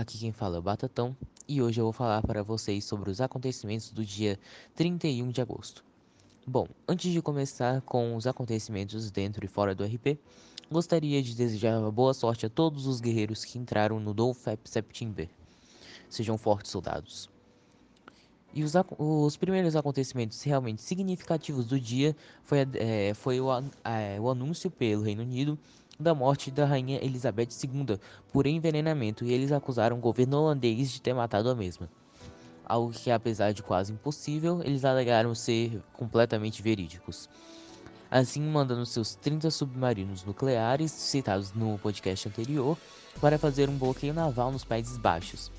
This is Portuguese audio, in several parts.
aqui quem fala é o Batatão e hoje eu vou falar para vocês sobre os acontecimentos do dia 31 de agosto. Bom, antes de começar com os acontecimentos dentro e fora do RP, gostaria de desejar boa sorte a todos os guerreiros que entraram no Dolphep September. Sejam fortes soldados. E os, os, primeiros acontecimentos realmente significativos do dia foi, é, foi o, é, o anúncio pelo Reino Unido da morte da rainha Elizabeth II por envenenamento e eles acusaram o governo holandês de ter matado a mesma. Algo que, apesar de quase impossível, eles alegaram ser completamente verídicos. Assim, mandando seus 30 submarinos nucleares, citados no podcast anterior, para fazer um bloqueio naval nos Países Baixos.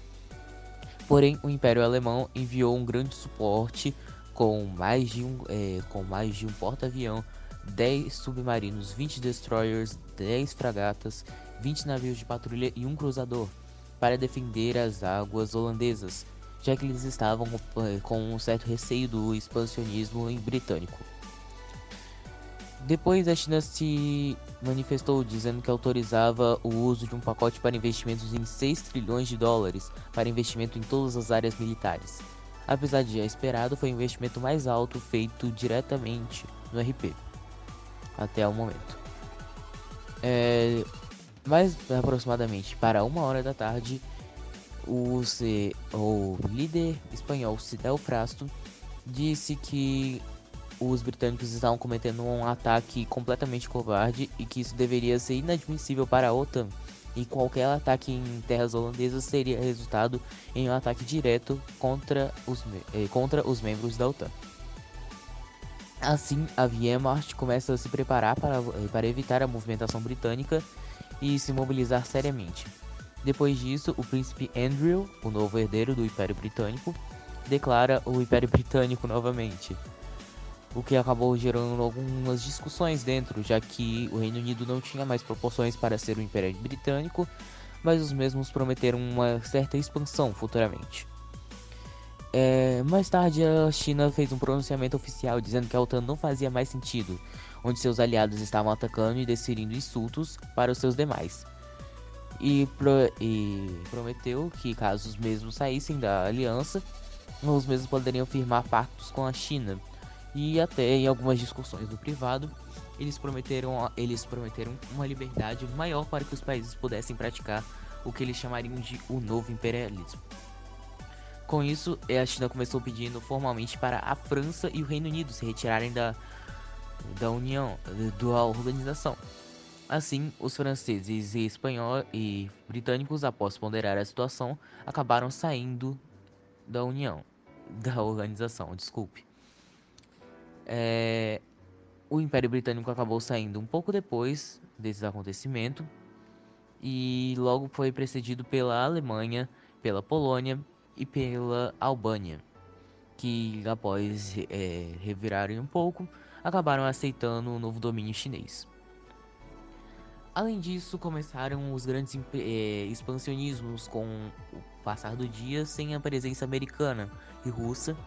Porém, o Império Alemão enviou um grande suporte com mais de um, é, com mais de um porta-avião 10 submarinos, 20 destroyers, 10 fragatas, 20 navios de patrulha e um cruzador para defender as águas holandesas, já que eles estavam com um certo receio do expansionismo britânico. Depois a China se manifestou dizendo que autorizava o uso de um pacote para investimentos em 6 trilhões de dólares para investimento em todas as áreas militares. Apesar de já esperado, foi o investimento mais alto feito diretamente no RP até o momento. É, mais aproximadamente para uma hora da tarde, o, o líder espanhol Cidel Frasto disse que os britânicos estavam cometendo um ataque completamente covarde e que isso deveria ser inadmissível para a OTAN. E qualquer ataque em terras holandesas seria resultado em um ataque direto contra os, eh, contra os membros da OTAN. Assim, a Wehrmacht começa a se preparar para, eh, para evitar a movimentação britânica e se mobilizar seriamente. Depois disso, o príncipe Andrew, o novo herdeiro do Império Britânico, declara o Império Britânico novamente, o que acabou gerando algumas discussões dentro, já que o Reino Unido não tinha mais proporções para ser o Império Britânico, mas os mesmos prometeram uma certa expansão futuramente. É, mais tarde, a China fez um pronunciamento oficial dizendo que a OTAN não fazia mais sentido, onde seus aliados estavam atacando e desferindo insultos para os seus demais. E, pro, e prometeu que, caso os mesmos saíssem da aliança, os mesmos poderiam firmar pactos com a China. E até em algumas discussões no privado, eles prometeram, eles prometeram uma liberdade maior para que os países pudessem praticar o que eles chamariam de o novo imperialismo. Com isso, é, a China começou pedindo formalmente para a França e o Reino Unido se retirarem da, da União, da organização. Assim, os franceses e espanhóis e britânicos, após ponderar a situação, acabaram saindo da União, da organização, desculpe. É, o Império Britânico acabou saindo um pouco depois desse acontecimento e logo foi precedido pela Alemanha, pela Polônia e pela Albânia, que após é, revirarem um pouco, acabaram aceitando o novo domínio chinês. Além disso, começaram os grandes é, expansionismos com o passar do dia sem a presença americana e russa,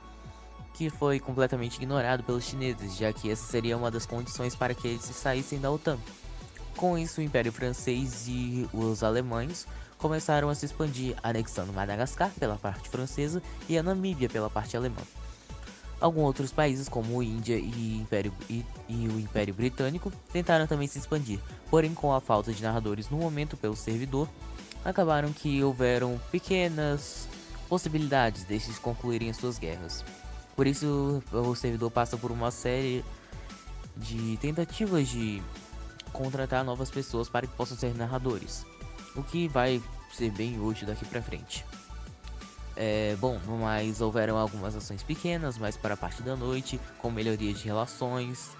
que foi completamente ignorado pelos chineses, já que essa seria uma das condições para que eles saíssem da OTAN. Com isso, o Império Francês e os alemães começaram a se expandir, anexando Madagascar pela parte francesa e a Namíbia pela parte alemã. Alguns outros países, como Índia e, Império, e, e, o Império Britânico, tentaram também se expandir, porém, com a falta de narradores no momento pelo servidor, acabaram que houveram pequenas possibilidades destes concluírem suas guerras. Por isso, o servidor passa por uma série de tentativas de contratar novas pessoas para que possam ser narradores o que vai ser bem útil daqui para frente. É, bom, mas houveram algumas ações pequenas, mais para a parte da noite, com melhoria de relações,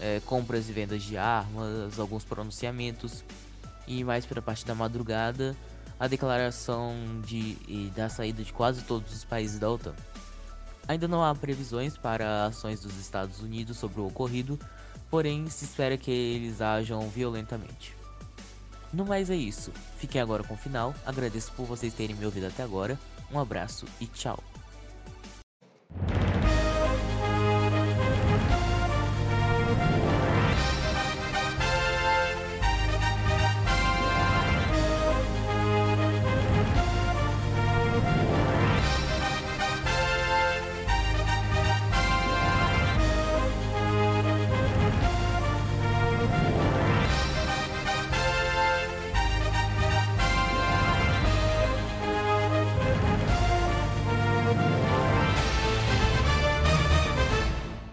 é, compras e vendas de armas, alguns pronunciamentos, e mais para a parte da madrugada, a declaração de, da saída de quase todos os países da OTAN. Ainda não há previsões para ações dos Estados Unidos sobre o ocorrido, porém se espera que eles ajam violentamente. No mais é isso. Fiquem agora com o final. Agradeço por vocês terem me ouvido até agora. Um abraço e tchau.